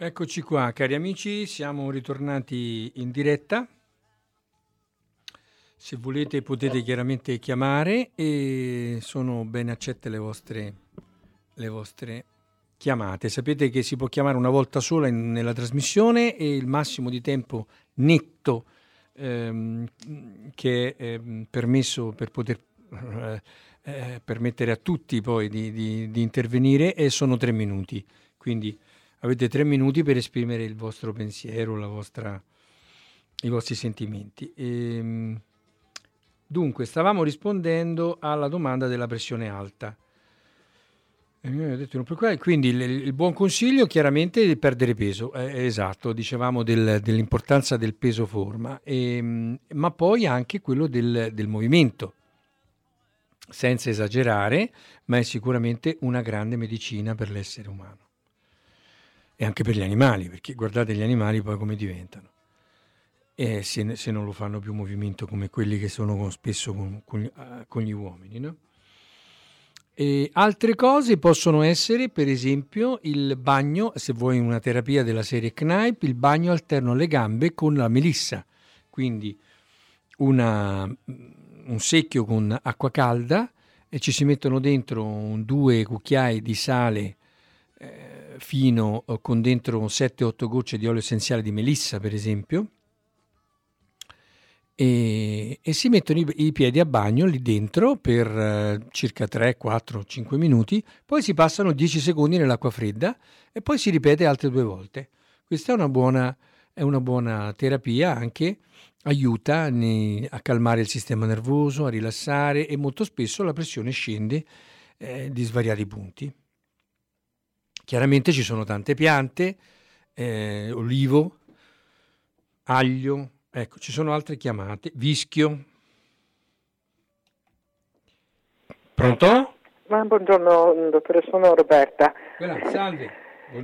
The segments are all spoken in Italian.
Eccoci qua, cari amici, siamo ritornati in diretta. Se volete potete chiaramente chiamare e sono ben accette le vostre, le vostre chiamate. Sapete che si può chiamare una volta sola in, nella trasmissione e il massimo di tempo netto ehm, che è ehm, permesso per poter eh, eh, permettere a tutti poi di, di, di intervenire sono tre minuti. Quindi avete tre minuti per esprimere il vostro pensiero, vostra, i vostri sentimenti. E, ehm, dunque, stavamo rispondendo alla domanda della pressione alta. Quindi il, il, buon consiglio chiaramente è di perdere peso, eh, esatto, dicevamo del, dell'importanza del peso forma, e, ehm, ma poi anche quello del, del movimento, senza esagerare, ma è sicuramente una grande medicina per l'essere umano e anche per gli animali, perché guardate gli animali poi come diventano. E se, se non lo fanno più movimento come quelli che sono con, spesso con, con, uh, con, gli uomini. No? E altre cose possono essere, per esempio, il bagno, se vuoi una terapia della serie Knipe, il bagno alterno alle gambe con la melissa. Quindi una, un secchio con acqua calda e ci si mettono dentro due cucchiai di sale eh, fino eh, con dentro 7-8 gocce di olio essenziale di melissa, per esempio, e, e si mettono i, i, piedi a bagno lì dentro per eh, circa 3, 4, 5 minuti, poi si passano 10 secondi nell'acqua fredda e poi si ripete altre due volte. Questa è una buona, è una buona terapia anche aiuta a calmare il sistema nervoso, a rilassare e molto spesso la pressione scende eh, di svariati punti. Chiaramente ci sono tante piante, eh, olivo, aglio, ecco, ci sono altre chiamate, vischio. Pronto? Ma buongiorno dottore, sono Roberta. Quella, salve.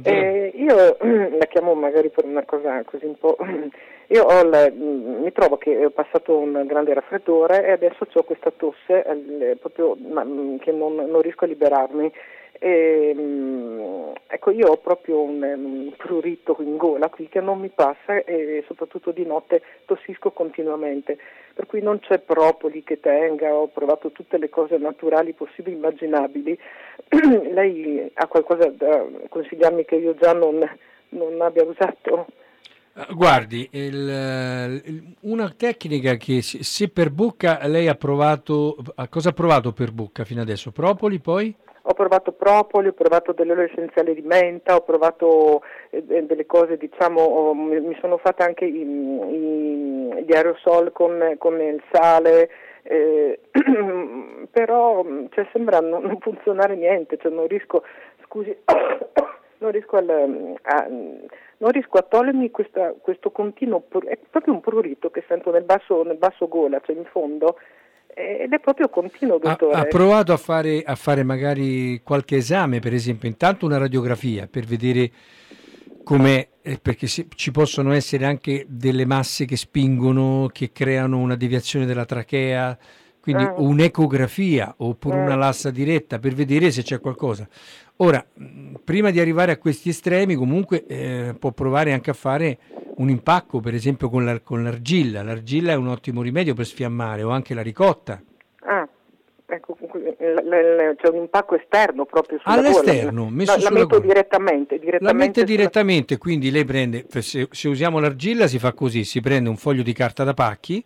Eh, io la chiamo magari per una cosa così un po'. Io la, mi trovo che ho passato un grande raffreddore e adesso ho questa tosse eh, proprio, ma, che non, non riesco a liberarmi. E, ehm, ecco, io ho proprio un, un, prurito in gola qui che non mi passa e soprattutto di notte tossisco continuamente, per cui non c'è propoli che tenga, ho provato tutte le cose naturali possibili e immaginabili. Lei ha qualcosa da consigliarmi che io già non, non abbia usato? Eh, guardi, il, una tecnica che se per bocca lei ha provato, cosa ha provato per bocca fino adesso? Propoli poi? Ho provato propoli, ho provato dell'olio essenziale di menta, ho provato eh, delle cose, diciamo, ho, mi sono fatta anche i, i, gli aerosol con, con il sale, eh, però cioè, sembra non, non, funzionare niente, cioè, non riesco, scusi, non riesco, al, a, non riesco a togliermi questa, questo continuo, è proprio un prurito che sento nel basso, nel basso gola, cioè in fondo, ed è proprio continuo, dottore. Ha, ha provato a fare, a fare, magari qualche esame, per esempio, intanto una radiografia per vedere come, eh, perché ci possono essere anche delle masse che spingono, che creano una deviazione della trachea, quindi ah. un'ecografia oppure ah. una lassa diretta per vedere se c'è qualcosa. Ora, prima di arrivare a questi estremi, comunque eh, può provare anche a fare un impacco, per esempio con, la, con, l'argilla. L'argilla è un ottimo rimedio per sfiammare, o anche la ricotta. Ah, ecco, c'è un impacco esterno proprio sulla All'esterno, gola. messo no, la metto direttamente, direttamente. La mette direttamente, quindi lei prende, se, se usiamo l'argilla si fa così, si prende un foglio di carta da pacchi,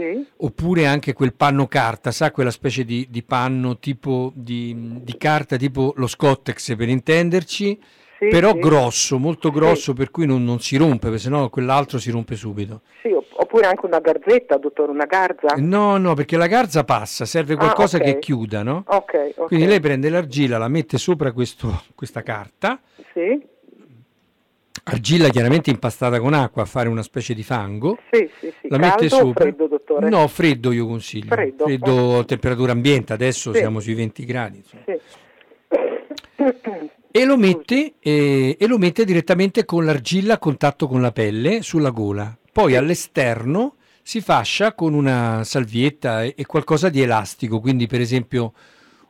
sì. Oppure anche quel panno carta, sa quella specie di, di panno tipo di, di, carta, tipo lo Scottex per intenderci, sì, però sì. grosso, molto grosso, per cui non, non si rompe, perché sennò quell'altro si rompe subito. Sì, oppure anche una garzetta, dottore, una garza? No, no, perché la garza passa, serve ah, qualcosa ah, okay. che chiuda, no? Okay, ok. Quindi lei prende l'argilla, la mette sopra questo, questa carta. Sì Argilla chiaramente impastata con acqua a fare una specie di fango. Sì, sì, sì. La mette sopra. freddo, dottore? No, freddo io consiglio. Freddo, freddo a temperatura ambiente, adesso sì. siamo sui 20 gradi. Sì. E lo, mette, eh, e lo mette direttamente con l'argilla a contatto con la pelle sulla gola. Poi all'esterno si fascia con una salvietta e, e qualcosa di elastico, quindi per esempio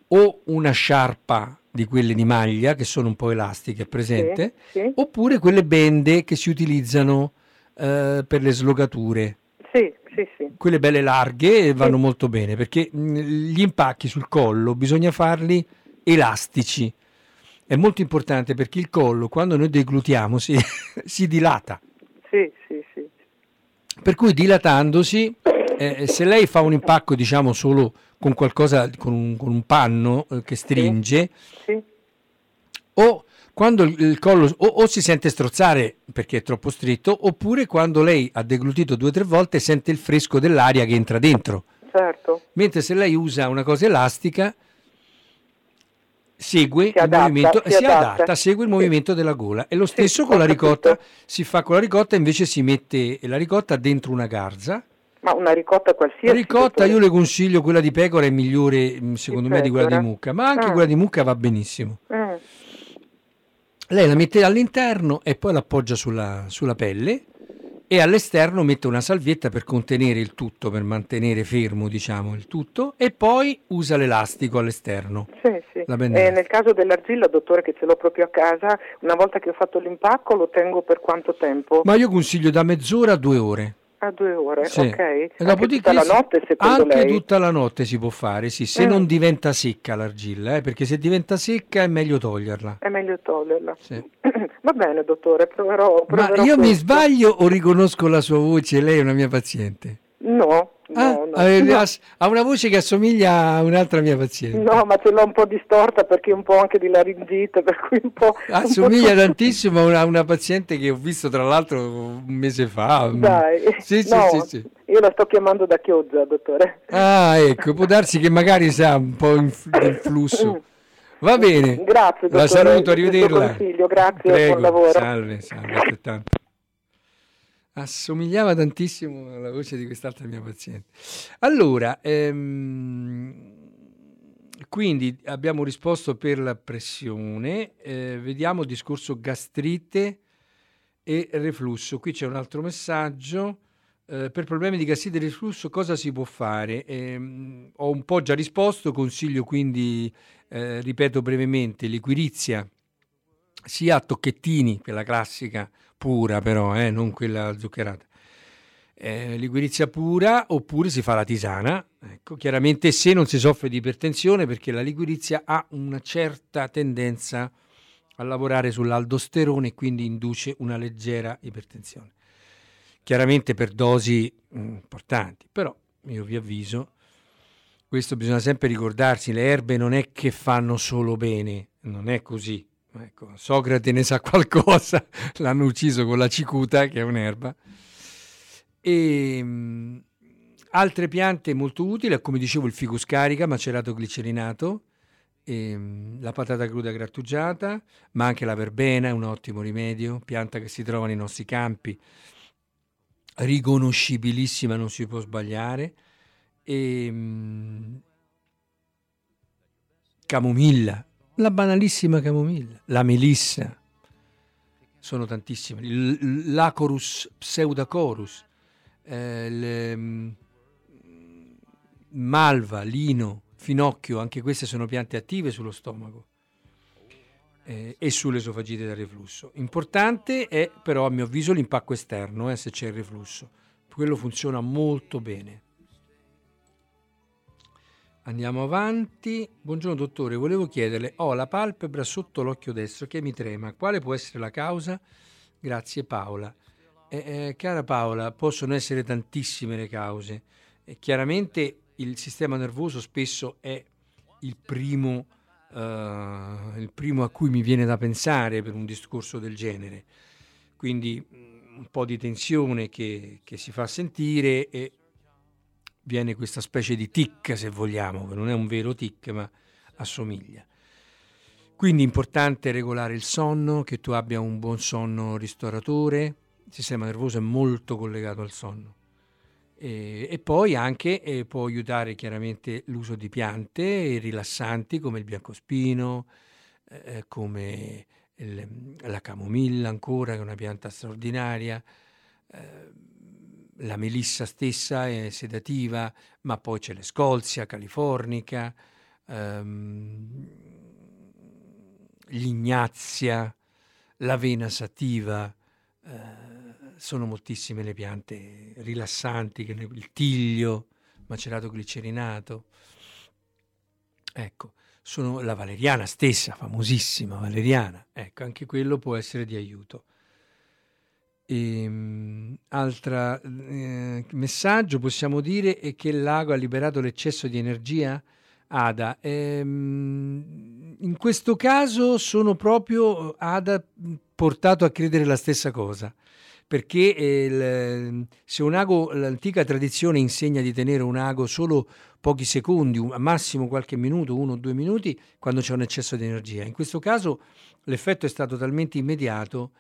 o una sciarpa di quelle di maglia che sono un po' elastiche, è presente? Sì, sì. Oppure quelle bende che si utilizzano eh, per le slogature. Sì, sì, sì. Quelle belle larghe vanno molto bene perché mh, gli impacchi sul collo bisogna farli elastici. È molto importante perché il collo, quando noi deglutiamo, si, si dilata. Sì, sì, sì. Per cui dilatandosi, eh, se lei fa un impacco, diciamo, solo con qualcosa, con un, con un panno eh, che stringe, Sì, o quando il, il collo o, o si sente strozzare perché è troppo stretto, oppure quando lei ha deglutito due o tre volte sente il fresco dell'aria che entra dentro. certo. Mentre se lei usa una cosa elastica, segue Si il adatta, movimento, si si adatta. adatta, segue il Sì. movimento della gola. E lo stesso ho con la ricotta, si fa con la ricotta, invece si mette la ricotta dentro una garza. Ma una ricotta qualsiasi. ricotta io le consiglio quella di pecora è migliore mh, secondo Di me di quella di mucca, ma anche Ah. quella di mucca va benissimo. Mm, Lei la mette all'interno e poi l'appoggia sulla, sulla pelle e all'esterno mette una salvietta per contenere il tutto, per mantenere fermo diciamo il tutto e poi usa l'elastico all'esterno. Sì, sì. E elastica. nel caso dell'argilla, dottore, che ce l'ho proprio a casa, una volta che ho fatto l'impacco lo tengo per quanto tempo? Ma io consiglio da mezz'ora a due ore. A due ore, Sì. ok. E Anche dopodiché tutta la notte, secondo anche lei? tutta la notte si può fare, sì, se Mm. non diventa secca l'argilla, eh, perché se diventa secca è meglio toglierla. È meglio toglierla. Sì. Va bene, dottore, proverò. Ma proverò io mi questo. sbaglio o riconosco la sua voce? Lei è una mia paziente. No, Ah, no, ha, una voce che assomiglia a un'altra mia paziente. No, ma ce l'ho un po' distorta perché un po' anche di laringite, per cui un po'... Assomiglia un po' tantissimo a una, una paziente che ho visto tra l'altro un mese fa. Dai, Sì, no, sì, sì. io la sto chiamando da Chioggia, dottore. Ah, ecco, può darsi che magari sa un po' in, del flusso. Va bene. Grazie, La dottore, saluto, del suo arrivederla. consiglio, grazie, Prego, buon lavoro. Salve, salve, altrettanto. Assomigliava tantissimo alla voce di quest'altra mia paziente. Allora, ehm, quindi abbiamo risposto per la pressione, eh, vediamo il discorso gastrite e reflusso. Qui c'è un altro messaggio. Eh, per problemi di gastrite e reflusso cosa si può fare? Ehm, ho un po' già risposto, consiglio quindi, eh, ripeto brevemente, liquirizia sia a tocchettini, quella classica pura però, eh, non quella zuccherata. Eh, liquirizia pura oppure si fa la tisana. Ecco, chiaramente se non si soffre di ipertensione perché la liquirizia ha una certa tendenza a lavorare sull'aldosterone e quindi induce una leggera ipertensione. Chiaramente per dosi mh, importanti, però io vi avviso, questo bisogna sempre ricordarsi, le erbe non è che fanno solo bene, non è così. Ecco, Socrate ne sa qualcosa, l'hanno ucciso con la cicuta, che è un'erba. E, mh, altre piante molto utili, come dicevo il ficus carica, macerato glicerinato, e, mh, la patata cruda grattugiata, ma anche la verbena è un ottimo rimedio, pianta che si trova nei nostri campi, riconoscibilissima, non si può sbagliare. E, mh, camomilla, la banalissima camomilla, la melissa, sono tantissime, l'acorus pseudacorus, eh, il, mm, malva, lino, finocchio, anche queste sono piante attive sullo stomaco eh, e sull'esofagite da reflusso. Importante è però a mio avviso l'impacco esterno, eh, se c'è il reflusso, quello funziona molto bene. Andiamo avanti. Buongiorno dottore, volevo chiederle, ho la palpebra sotto l'occhio destro che mi trema, quale può essere la causa? Grazie Paola. Eh, eh, cara Paola, possono essere tantissime le cause. Eh, chiaramente il sistema nervoso spesso è il primo, eh, il primo a cui mi viene da pensare per un discorso del genere. Quindi un po' di tensione che, che si fa sentire e viene questa specie di tic, se vogliamo, che non è un vero tic, ma assomiglia. Quindi è importante regolare il sonno, che tu abbia un buon sonno ristoratore, il sistema nervoso è molto collegato al sonno. E, e poi anche eh, può aiutare chiaramente l'uso di piante rilassanti come il biancospino, eh, come il- la camomilla ancora, che è una pianta straordinaria, eh, la melissa stessa è sedativa, ma poi c'è l'escolzia californica, ehm, l'ignazia, l'avena sativa, eh, sono moltissime le piante rilassanti, il tiglio, macerato glicerinato. Ecco, sono la valeriana stessa, famosissima valeriana. Ecco, anche quello può essere di aiuto. E, um, altro eh, messaggio possiamo dire è che il lago ha liberato l'eccesso di energia Ada. Ehm, in questo caso sono proprio Ada portato a credere la stessa cosa, perché eh, il, se un ago, l'antica tradizione insegna di tenere un ago solo pochi secondi, un, massimo qualche minuto, uno o due minuti, quando c'è un eccesso di energia. In questo caso l'effetto è stato talmente immediato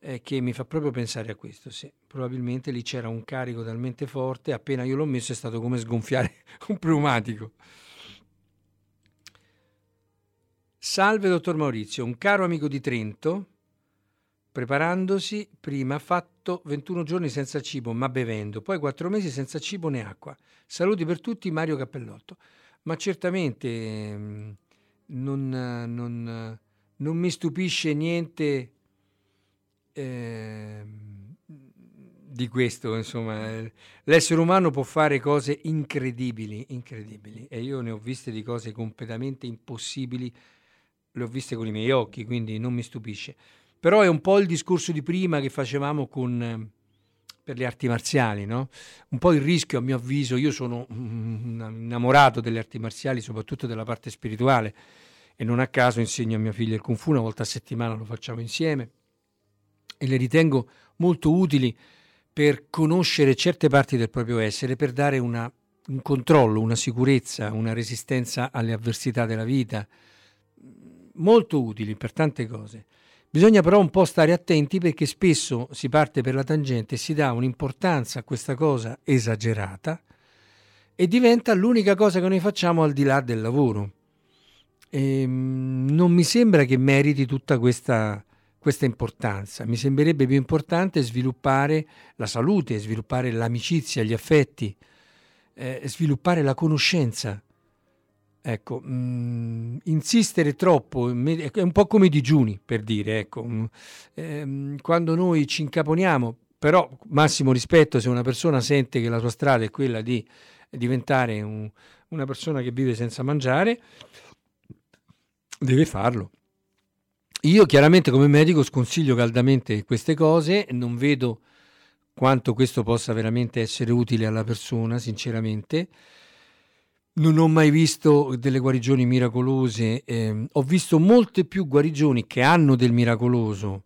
eh, che mi fa proprio pensare a questo. Sì, probabilmente lì c'era un carico talmente forte, appena io l'ho messo è stato come sgonfiare un pneumatico. Salve dottor Maurizio, un caro amico di Trento, preparandosi, prima ha fatto 21 giorni senza cibo ma bevendo, poi 4 mesi senza cibo né acqua. Saluti per tutti Mario Cappellotto. Ma certamente mm, non, non, non mi stupisce niente di questo, insomma, l'essere umano può fare cose incredibili, incredibili, e io ne ho viste di cose completamente impossibili le ho viste con i miei occhi, quindi non mi stupisce. Però è un po' il discorso di prima che facevamo con, per le arti marziali, no? Un po' il rischio, a mio avviso, io sono innamorato delle arti marziali, soprattutto della parte spirituale, e non a caso insegno a mia figlia il Kung Fu, una volta a settimana lo facciamo insieme, e le ritengo molto utili per conoscere certe parti del proprio essere, per dare una, un controllo, una sicurezza, una resistenza alle avversità della vita, molto utili per tante cose. Bisogna però un po' stare attenti perché spesso si parte per la tangente e si dà un'importanza a questa cosa esagerata e diventa l'unica cosa che noi facciamo al di là del lavoro. E ehm, non mi sembra che meriti tutta questa, questa importanza. Mi sembrerebbe più importante sviluppare la salute, sviluppare l'amicizia, gli affetti, eh, sviluppare la conoscenza Ecco, mh, mm, insistere troppo è un po' come i digiuni, per dire, ecco, mh, mm, ehm, quando noi ci incaponiamo, però massimo rispetto se una persona sente che la sua strada è quella di diventare un, una persona che vive senza mangiare, deve farlo. Io chiaramente come medico sconsiglio caldamente queste cose, non vedo quanto questo possa veramente essere utile alla persona, sinceramente non ho mai visto delle guarigioni miracolose, eh, ho visto molte più guarigioni che hanno del miracoloso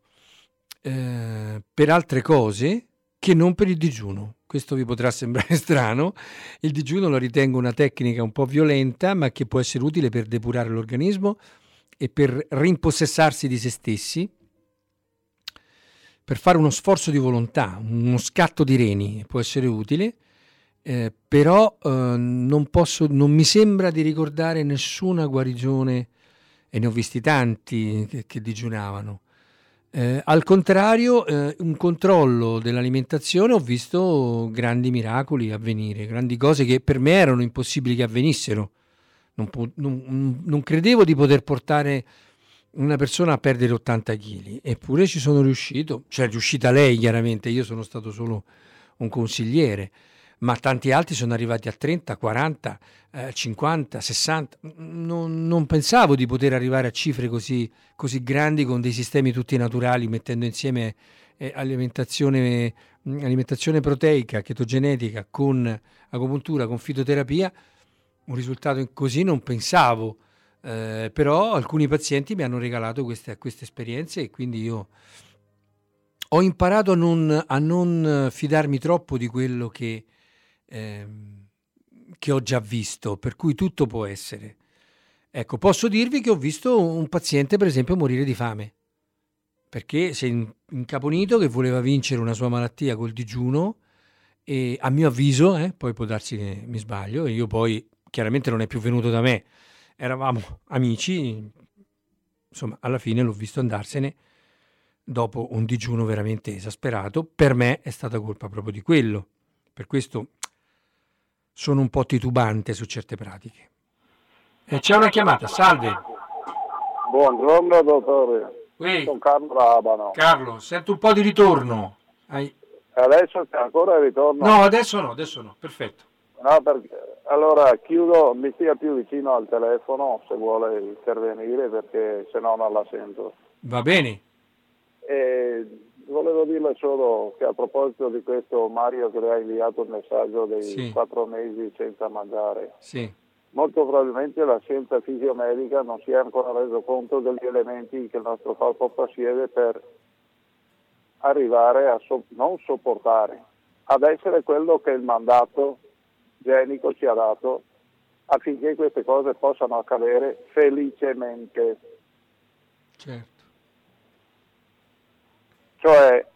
eh, per altre cose che non per il digiuno. Questo vi potrà sembrare strano, il digiuno lo ritengo una tecnica un po' violenta, ma che può essere utile per depurare l'organismo e per rimpossessarsi di se stessi, per fare uno sforzo di volontà, uno scatto di reni può essere utile eh, però eh, non, posso, non mi sembra di ricordare nessuna guarigione, e ne ho visti tanti che, che digiunavano. Eh, al contrario, eh, un controllo dell'alimentazione ho visto grandi miracoli avvenire, grandi cose che per me erano impossibili che avvenissero. Non, non, non credevo di poter portare una persona a perdere 80 kg, eppure ci sono riuscito, cioè è riuscita lei chiaramente, io sono stato solo un consigliere ma tanti altri sono arrivati a 30, 40, eh, 50, 60. Non, non, pensavo di poter arrivare a cifre così, così, grandi con dei sistemi tutti naturali, mettendo insieme eh, alimentazione, alimentazione proteica, chetogenetica, con agopuntura, con fitoterapia. Un risultato così non pensavo. Eh, però alcuni pazienti mi hanno regalato queste, queste esperienze e quindi io ho imparato a non, a non fidarmi troppo di quello che, ehm, che ho già visto, per cui tutto può essere. Ecco, posso dirvi che ho visto un paziente, per esempio, morire di fame, perché si è incaponito che voleva vincere una sua malattia col digiuno e a mio avviso, eh, poi può darsi che mi sbaglio, io poi chiaramente non è più venuto da me, eravamo amici, insomma, alla fine l'ho visto andarsene dopo un digiuno veramente esasperato. Per me è stata colpa proprio di quello. Per questo sono un po' titubante su certe pratiche. E c'è una chiamata, salve. Buongiorno dottore. Oui. Sono Carlo Rabano. Carlo, sento un po' di ritorno. Hai- Adesso ancora il ritorno? No, adesso no, adesso no, perfetto. No, perché allora chiudo, mi stia più vicino al telefono se vuole intervenire perché se no non la sento. Va bene. E volevo dirle solo che a proposito di questo Mario che le ha inviato il messaggio dei Sì. quattro mesi senza mangiare, Sì, molto probabilmente la scienza fisiomedica non si è ancora reso conto degli elementi che il nostro corpo possiede per arrivare a so- non sopportare, ad essere quello che il mandato genico ci ha dato affinché queste cose possano accadere felicemente. certo. Cioè,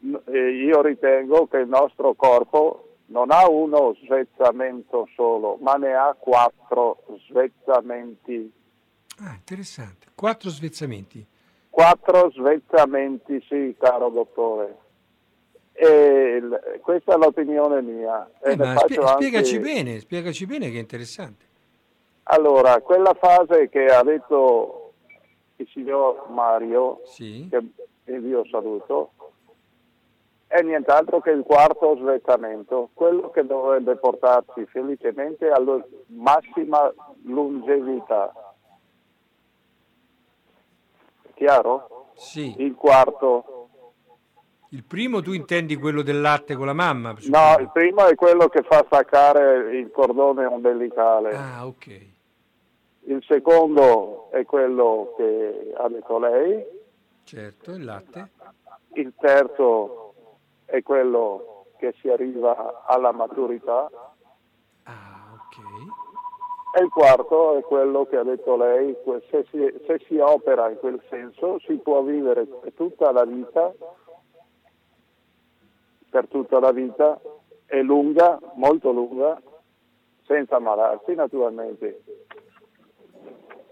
io ritengo che il nostro corpo non ha uno svezzamento solo, ma ne ha quattro svezzamenti. Ah, interessante. Quattro svezzamenti. Quattro svezzamenti, sì, caro dottore. E questa è l'opinione mia. Eh, spie- anche- spiegaci bene, spiegaci bene che è interessante. Allora, quella fase che ha detto il signor Mario, Sì. che io saluto, è nient'altro che il quarto svezzamento, quello che dovrebbe portarci felicemente alla massima longevità. Chiaro? Sì. Il quarto. Il primo tu intendi quello del latte con la mamma? No, il primo è quello che fa staccare il cordone ombelicale. Ah, ok. Il secondo è quello che ha detto lei. Certo, il latte. Il terzo è quello che si arriva alla maturità. Ah, ok. E il quarto è quello che ha detto lei, se si, se si opera in quel senso si può vivere tutta la vita, per tutta la vita, è lunga, molto lunga, senza ammalarsi naturalmente.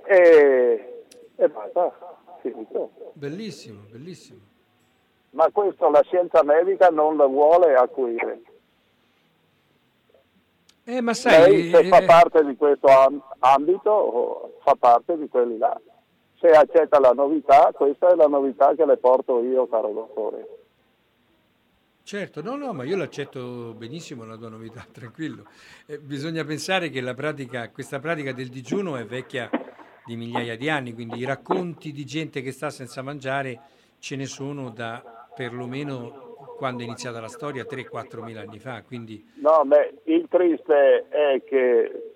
E, e basta, finito. Bellissimo, bellissimo. Ma questo la scienza medica non lo vuole acuire. Eh, ma sai, Lei se eh, fa parte di questo am- ambito fa parte di quelli là. Se accetta la novità, questa è la novità che le porto io, caro dottore. Certo, no, no, ma io l'accetto benissimo la tua novità, tranquillo. Eh, bisogna pensare che pratica, questa pratica del digiuno è vecchia di migliaia di anni, quindi i racconti di gente che sta senza mangiare ce ne sono da perlomeno quando è iniziata la storia, 3-4 mila anni fa, quindi No, beh, il triste è che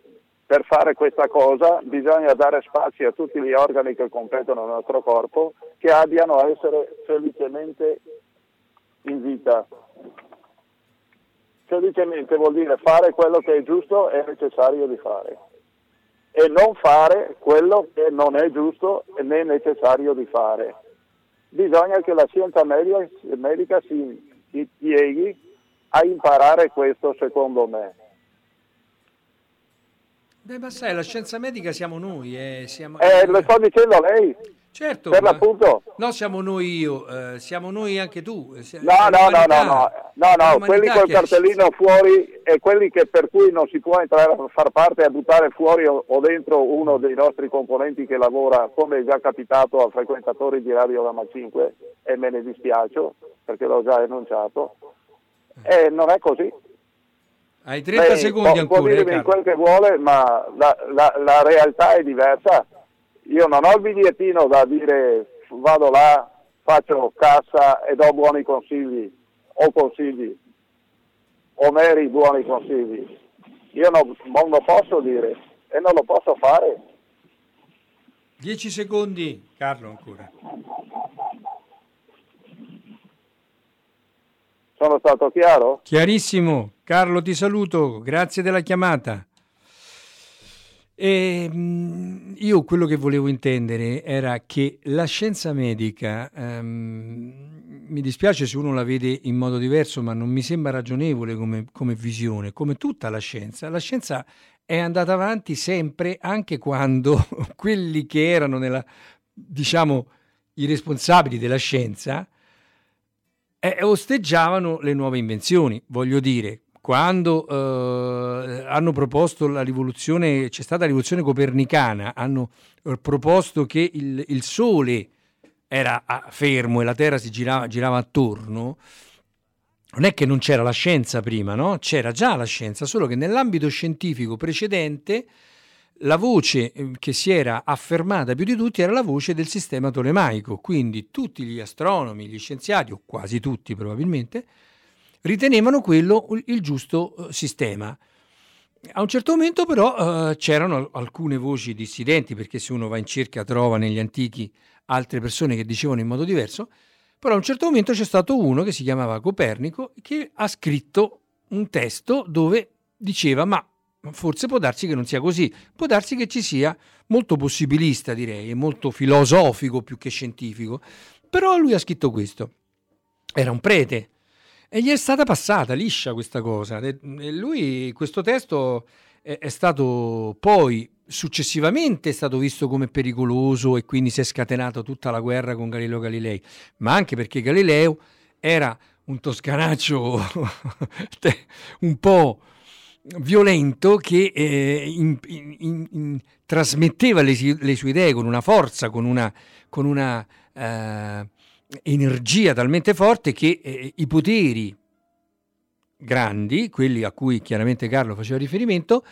per fare questa cosa bisogna dare spazio a tutti gli organi che competono nel nostro corpo che abbiano a essere felicemente in vita. Felicemente vuol dire fare quello che è giusto e necessario di fare e non fare quello che non è giusto né necessario di fare. Bisogna che la scienza media- medica si, si pieghi a imparare questo secondo me. Beh, ma sai, la scienza medica siamo noi, eh, siamo... Eh, lo sto dicendo lei, Certo, per l'appunto. No, siamo noi io, eh, siamo noi anche tu. eh, No, no, no, no, no, no, no, quelli col cartellino fuori e quelli che per cui non si può entrare a far parte e a buttare fuori o, o dentro uno dei nostri componenti che lavora, come è già capitato a frequentatori di Radio Lama 5, e me ne dispiace perché l'ho già enunciato, e non è così. Hai 30 Lei secondi può, ancora, può eh, dirmi Carlo. quel che vuole, ma la, la- la realtà è diversa. Io non ho il bigliettino da dire vado là, faccio cassa e do buoni consigli, o consigli, o meri buoni consigli. Io non, non lo posso dire e non lo posso fare. 10 secondi, Carlo ancora. Sono stato chiaro? Chiarissimo, Carlo ti saluto, grazie della chiamata. E, mh, io quello che volevo intendere era che la scienza medica, ehm, mi dispiace se uno la vede in modo diverso, ma non mi sembra ragionevole come, come visione, come tutta la scienza. La scienza è andata avanti sempre, anche quando quelli che erano nella, diciamo, i responsabili della scienza, eh, osteggiavano le nuove invenzioni. Voglio dire, quando eh, hanno proposto la rivoluzione, c'è stata la rivoluzione copernicana, hanno eh, proposto che il, il Sole era ah, fermo e la Terra si girava, girava attorno, non è che non c'era la scienza prima, no? C'era già la scienza, solo che nell'ambito scientifico precedente la voce eh, che si era affermata più di tutti era la voce del sistema tolemaico, quindi tutti gli astronomi, gli scienziati, o quasi tutti probabilmente, ritenevano quello il giusto eh, sistema. A un certo momento però eh, c'erano alcune voci dissidenti, perché se uno va in cerca trova negli antichi altre persone che dicevano in modo diverso, però a un certo momento c'è stato uno che si chiamava Copernico che ha scritto un testo dove diceva ma forse può darsi che non sia così, può darsi che ci sia molto possibilista direi, e molto filosofico più che scientifico, però lui ha scritto questo, era un prete e gli è stata passata liscia questa cosa. E lui questo testo è, è stato poi successivamente è stato visto come pericoloso e quindi si è scatenata tutta la guerra con Galileo Galilei, ma anche perché Galileo era un toscanaccio un po' violento che eh, in, in, in, trasmetteva le, le, sue idee con una forza, con una, con una eh, energia talmente forte che eh, i poteri grandi, quelli a cui chiaramente Carlo faceva riferimento,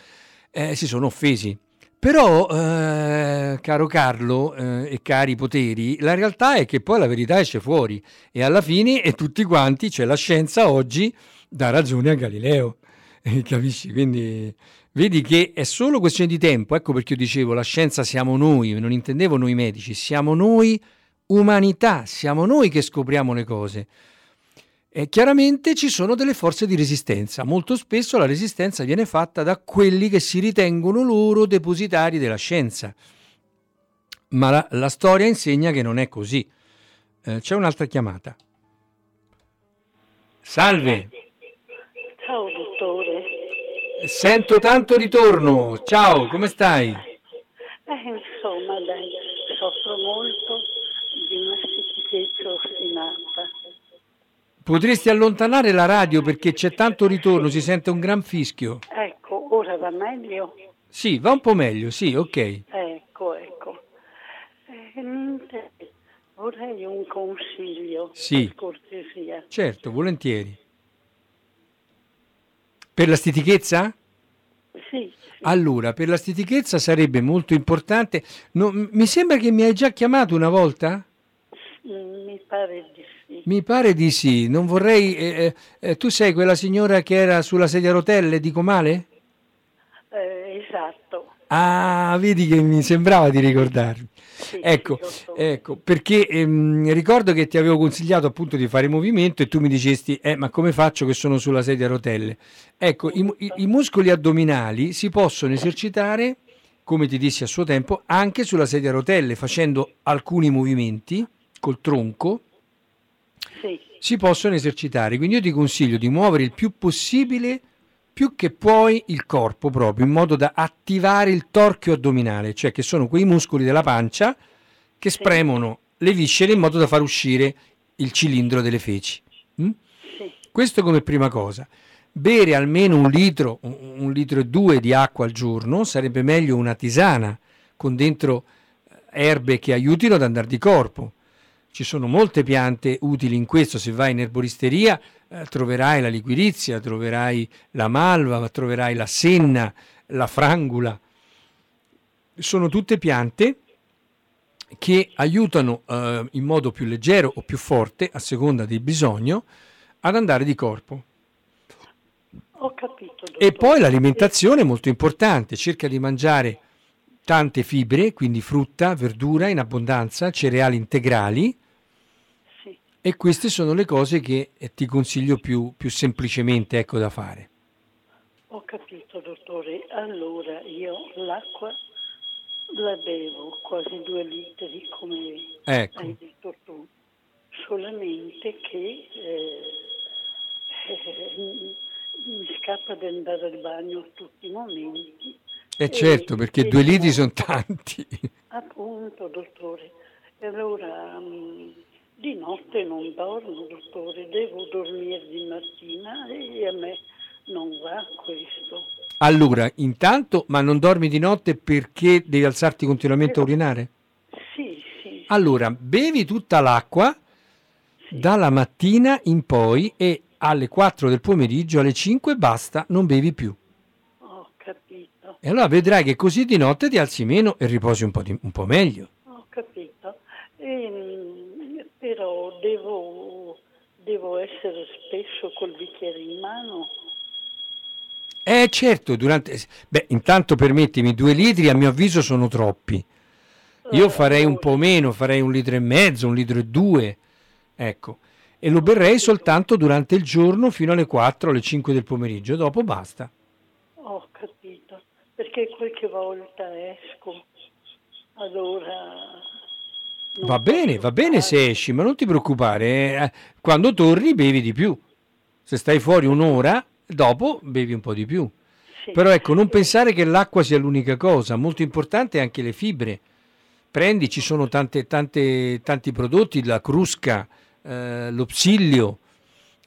eh, si sono offesi però, eh, caro Carlo eh, e cari poteri, la realtà è che poi la verità esce fuori e alla fine e tutti quanti, cioè la scienza oggi, dà ragione a Galileo. Eh, capisci? Quindi vedi che è solo questione di tempo. Ecco perché io dicevo la scienza siamo noi, non intendevo noi medici, siamo noi umanità, siamo noi che scopriamo le cose. E chiaramente ci sono delle forze di resistenza. Molto spesso la resistenza viene fatta da quelli che si ritengono loro depositari della scienza. Ma la, la storia insegna che non è così. Eh, c'è un'altra chiamata. Salve. Ciao dottore. Sento tanto ritorno. Ciao, come stai? Eh, insomma, dai, soffro molto di una ostinata Potresti allontanare la radio perché c'è tanto ritorno, si sente un gran fischio. Ecco, ora va meglio? Sì, va un po' meglio, sì, ok. Ecco, ecco. Eh, niente, vorrei un consiglio, sì. per cortesia. Certo, volentieri. Per la stitichezza? Sì, sì. Allora, per la stitichezza sarebbe molto importante. No, mi sembra che mi hai già chiamato una volta? Mi pare di sì. Mi pare di sì. Non vorrei. Eh, eh, eh, tu sei quella signora che era sulla sedia a rotelle di Comale? Eh, esatto. Ah, vedi che mi sembrava di ricordarmi. Sì, ecco, sì, ecco, perché ehm, ricordo che ti avevo consigliato appunto di fare movimento e tu mi dicesti, eh, ma come faccio che sono sulla sedia a rotelle? Ecco, i, i, i muscoli addominali si possono esercitare, come ti dissi a suo tempo, anche sulla sedia a rotelle, facendo alcuni movimenti col tronco sì. si possono esercitare. Quindi io ti consiglio di muovere il più possibile, più che puoi, il corpo proprio, in modo da attivare il torchio addominale, cioè che sono quei muscoli della pancia che Sì. spremono le viscere in modo da far uscire il cilindro delle feci. Mm? Sì. Questo come prima cosa. Bere almeno un litro, un litro e due di acqua al giorno, sarebbe meglio una tisana con dentro eh, erbe che aiutino ad andare di corpo. Ci sono molte piante utili in questo, se vai in erboristeria eh, troverai la liquirizia, troverai la malva, troverai la senna, la frangula. Sono tutte piante che aiutano eh, in modo più leggero o più forte, a seconda del bisogno, ad andare di corpo. Ho capito. E dottore. poi l'alimentazione è molto importante, cerca di mangiare tante fibre, quindi frutta, verdura in abbondanza, cereali integrali. E queste sono le cose che eh, ti consiglio più, più semplicemente ecco, da fare. Ho capito, dottore. Allora, io l'acqua la bevo quasi due litri, come Ecco. hai detto tu, solamente che eh, mi scappa di andare al bagno tutti i momenti. E certo, perché e due litri no, sono tanti. Appunto, dottore. E allora mm, di notte non dormo, dottore, devo dormire di mattina e a me non va questo. Allora, intanto, ma non dormi di notte perché devi alzarti continuamente a urinare? Sì, sì. Allora, bevi tutta l'acqua dalla mattina in poi e alle 4 del pomeriggio, alle 5 basta, non bevi più. Ho capito, E allora vedrai che così di notte ti alzi meno e riposi un po', di- un po' meglio. ho capito. Ehm, però devo, devo essere spesso col bicchiere in mano. Eh certo, durante... Beh, intanto permettimi, due litri a mio avviso sono troppi. Io Eh, farei un po' meno, farei un litro e mezzo, un litro e due, ecco. E lo berrei soltanto durante il giorno fino alle 4, alle 5 del pomeriggio, dopo basta. Ho capito, perché qualche volta esco, allora... Va bene, va bene se esci, ma non ti preoccupare, eh, quando torni bevi di più. Se stai fuori un'ora, dopo bevi un po' di più. Sì. Però ecco, non pensare che l'acqua sia l'unica cosa, molto importante anche le fibre. Prendi, ci sono tante, tante, tanti prodotti, la crusca, eh, lo psilio,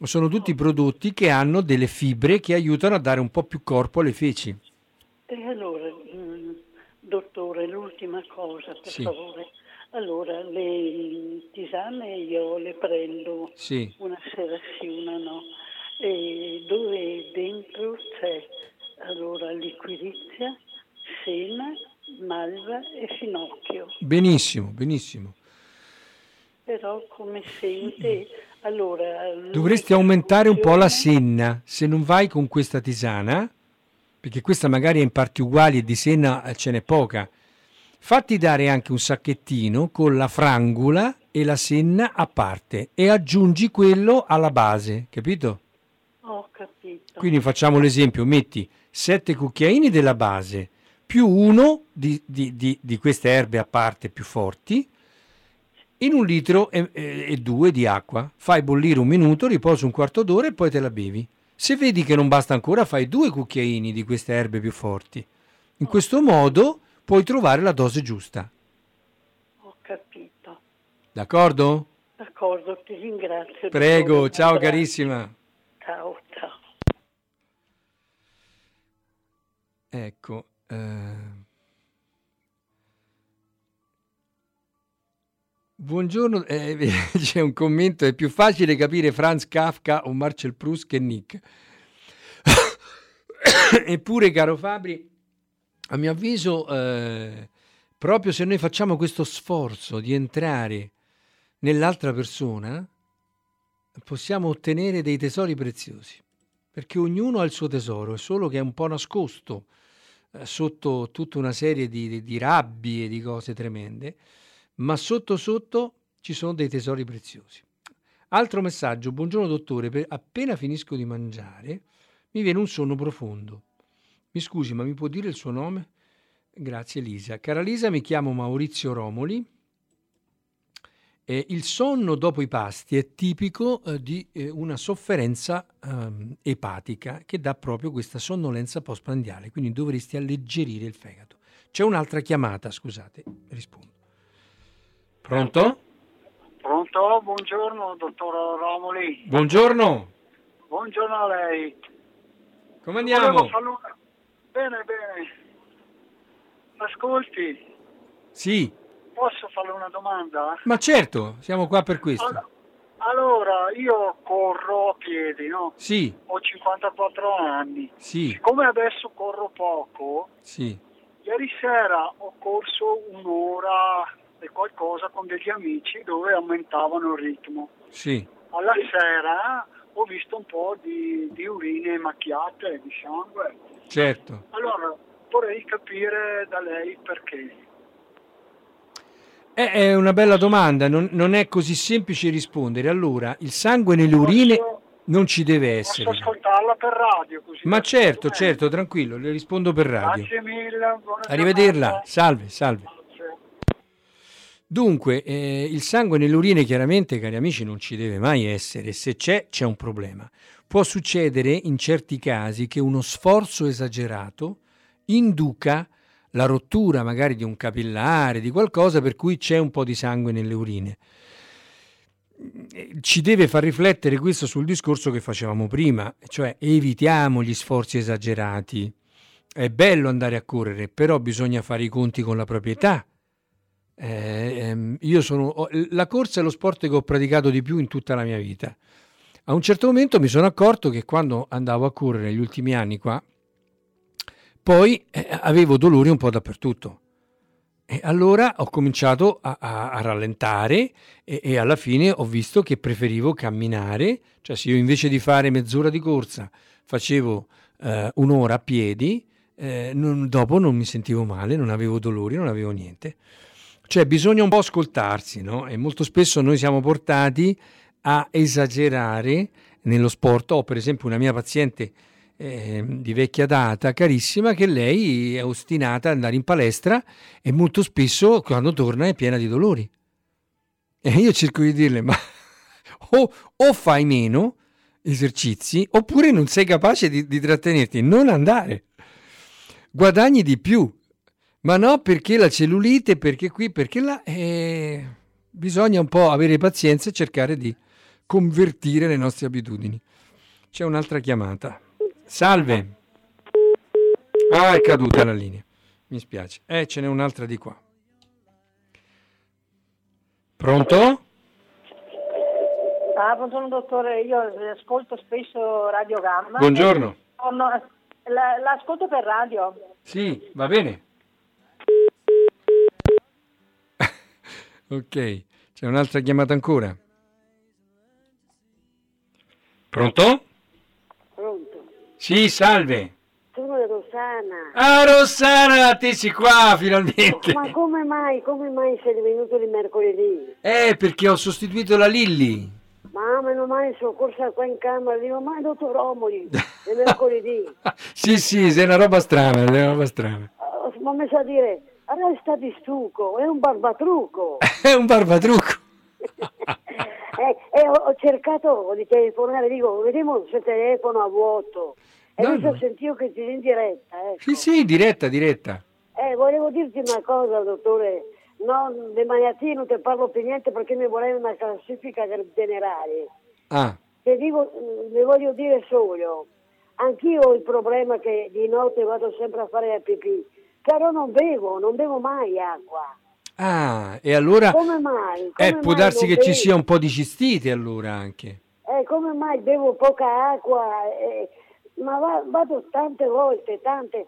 sono tutti prodotti che hanno delle fibre che aiutano a dare un po' più corpo alle feci. E allora, mm, dottore, l'ultima cosa, per Sì. favore. Allora, le tisane io le prendo Sì. una sera sì, una no, e dove dentro c'è allora liquirizia, sena, malva e finocchio. Benissimo, benissimo. Però come sente, allora... Dovresti aumentare un po' la senna. Se non vai con questa tisana, perché questa magari è in parti uguali e di senna ce n'è poca, fatti dare anche un sacchettino con la frangula e la senna a parte e aggiungi quello alla base, capito? Ho capito. Quindi facciamo l'esempio, metti 7 cucchiaini della base più uno di, di- di- di queste erbe a parte più forti in un litro e, e- e due di acqua. Fai bollire un minuto, riposi un quarto d'ora e poi te la bevi. Se vedi che non basta ancora, fai due cucchiaini di queste erbe più forti. In questo modo puoi trovare la dose giusta. Ho capito. D'accordo? D'accordo, ti ringrazio. Prego, ciao abbraccio. carissima. Ciao, ciao. Ecco. eh. Buongiorno, eh, c'è un commento, è più facile capire Franz Kafka o Marcel Proust che Nick. Eppure, caro Fabri, a mio avviso, eh, proprio se noi facciamo questo sforzo di entrare nell'altra persona, possiamo ottenere dei tesori preziosi, perché ognuno ha il suo tesoro, è solo che è un po' nascosto eh, sotto tutta una serie di, di, di rabbie di cose tremende, ma sotto sotto ci sono dei tesori preziosi. Altro messaggio, buongiorno dottore, appena finisco di mangiare mi viene un sonno profondo. Mi scusi, ma mi può dire il suo nome? Grazie Lisa. Cara Lisa, mi chiamo Maurizio Romoli. Eh, il sonno dopo i pasti è tipico eh, di eh, una sofferenza ehm, epatica che dà proprio questa sonnolenza postprandiale, quindi dovresti alleggerire il fegato. C'è un'altra chiamata, scusate, rispondo. Pronto? Pronto? Buongiorno, dottor Romoli. Buongiorno, Buongiorno a lei. come Volevo andiamo? farle una- Bene, bene. Ascolti, Sì, posso farle una domanda? ma certo, siamo qua per questo. All- Allora, io corro a piedi, no? Sì, Ho 54 anni. sì, Siccome adesso corro poco, sì, ieri sera ho corso un'ora e qualcosa con degli amici dove aumentavano il ritmo. sì. Alla sera ho visto un po' di, di urine macchiate, di sangue. Certo. Allora, vorrei capire da lei perché. Eh, È una bella domanda, non, non è così semplice rispondere. Allora, il sangue nelle urine Posso- non ci deve Posso essere. ascoltarla per radio così. Ma certo, certo, tranquillo, le rispondo per radio. Grazie mille. Arrivederla, giornata. salve, salve. Dunque, eh, il sangue nelle urine chiaramente, cari amici, non ci deve mai essere. Se c'è, c'è un problema. Può succedere in certi casi che uno sforzo esagerato induca la rottura magari di un capillare, di qualcosa per cui c'è un po' di sangue nelle urine. ci deve far riflettere questo sul discorso che facevamo prima, cioè evitiamo gli sforzi esagerati. È bello andare a correre, però bisogna fare i conti con la proprietà. Eh, ehm, sono, la corsa è lo sport che ho praticato di più in tutta la mia vita. A un certo momento mi sono accorto che quando andavo a correre negli ultimi anni qua, poi eh, avevo dolori un po' dappertutto e allora ho cominciato a, a, a rallentare e, e, alla fine ho visto che preferivo camminare, cioè se io invece di fare mezz'ora di corsa facevo eh, un'ora a piedi, eh, non, dopo non mi sentivo male, non avevo dolori, non avevo niente. Cioè bisogna un po' ascoltarsi, no? E molto spesso noi siamo portati a esagerare nello sport. Ho per esempio una mia paziente eh, di vecchia data, carissima, che lei è ostinata ad andare in palestra e molto spesso quando torna è piena di dolori. E io cerco di dirle, ma o, o fai meno esercizi oppure non sei capace di, di trattenerti, non andare. Guadagni di più, ma no perché la cellulite, perché qui, perché là. Eh, bisogna un po' avere pazienza e cercare di convertire le nostre abitudini. C'è un'altra chiamata. Salve. Ah, è caduta la linea. Mi spiace. Eh, ce n'è un'altra di qua. Pronto? Ah, buongiorno dottore, io ascolto spesso Radio Gamma. Buongiorno. L'ascolto per radio. Sì, va bene. ok, c'è un'altra chiamata ancora. Pronto? Sì, salve. Sono Rossana. Ah, Rossana, te sei qua finalmente. Ma come mai, come mai sei venuto di mercoledì? Eh, perché ho sostituito la Lilli. Ma meno male sono corsa qua in camera, dico, ma il dottor Romoli, è mercoledì. sì, sì, sei una roba strana, è una roba strana. Uh, ma mi sa dire, resta di stucco, è un barbatrucco. è un barbatrucco. eh, eh, ho cercato di telefonare, dico, vediamo se telefono a vuoto. E no, adesso no. sentivo che sei in diretta. Ecco. Sì, sì, diretta, diretta. Eh, volevo dirti una cosa, dottore. No, di malattie non ti parlo più niente perché mi volevo una classifica generale. Ah. Ti dico, ne voglio dire solo. Anch'io ho il problema che di notte vado sempre a fare la pipì, però non bevo, non bevo mai acqua. Ah, e allora... Come mai? Come eh, può mai darsi che ci sia un po' di cistite allora anche. Eh, come mai bevo poca acqua? Eh, ma va, vado tante volte, tante.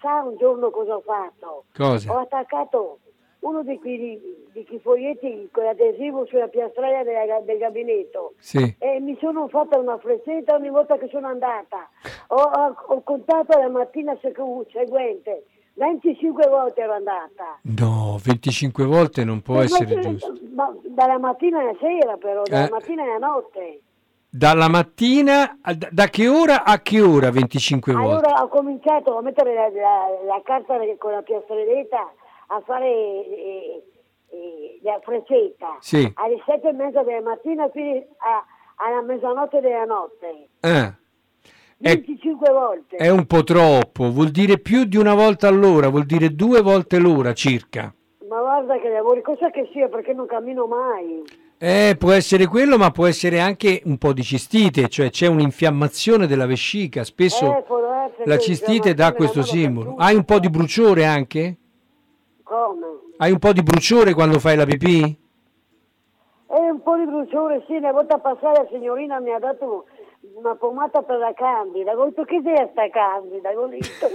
Sa un giorno cosa ho fatto? Cosa? Ho attaccato uno di quei, di quei foglietti con l'adesivo sulla piastrella del, del gabinetto Sì. e mi sono fatta una freccetta ogni volta che sono andata. Ho, ho- ho contato la mattina seguente, 25 volte ero andata. No, 25 volte non può Ma- essere ma- giusto. ma- dalla mattina alla sera però, dalla Eh. mattina alla notte. Dalla mattina, da che ora a che ora 25 volte? Allora ho cominciato a mettere la, la- la carta con la piastrelletta a fare eh, eh, la freccetta Sì. alle sette e mezza della mattina fino a- alla mezzanotte della notte. Eh, È- 25 volte. è un po' troppo, vuol dire più di una volta all'ora, vuol dire due volte l'ora circa. Ma guarda che lavori, cosa che sia perché non cammino mai. Eh, può essere quello, ma può essere anche un po' di cistite, cioè c'è un'infiammazione della vescica. Spesso Eh, la cistite dà questo simbolo. Hai un po' di bruciore anche? Come? Hai un po' di bruciore quando fai la pipì? È un po' di bruciore, sì, una volta passata la signorina mi ha dato una pomata per la candida. Ho detto che è sta candida? Ho detto,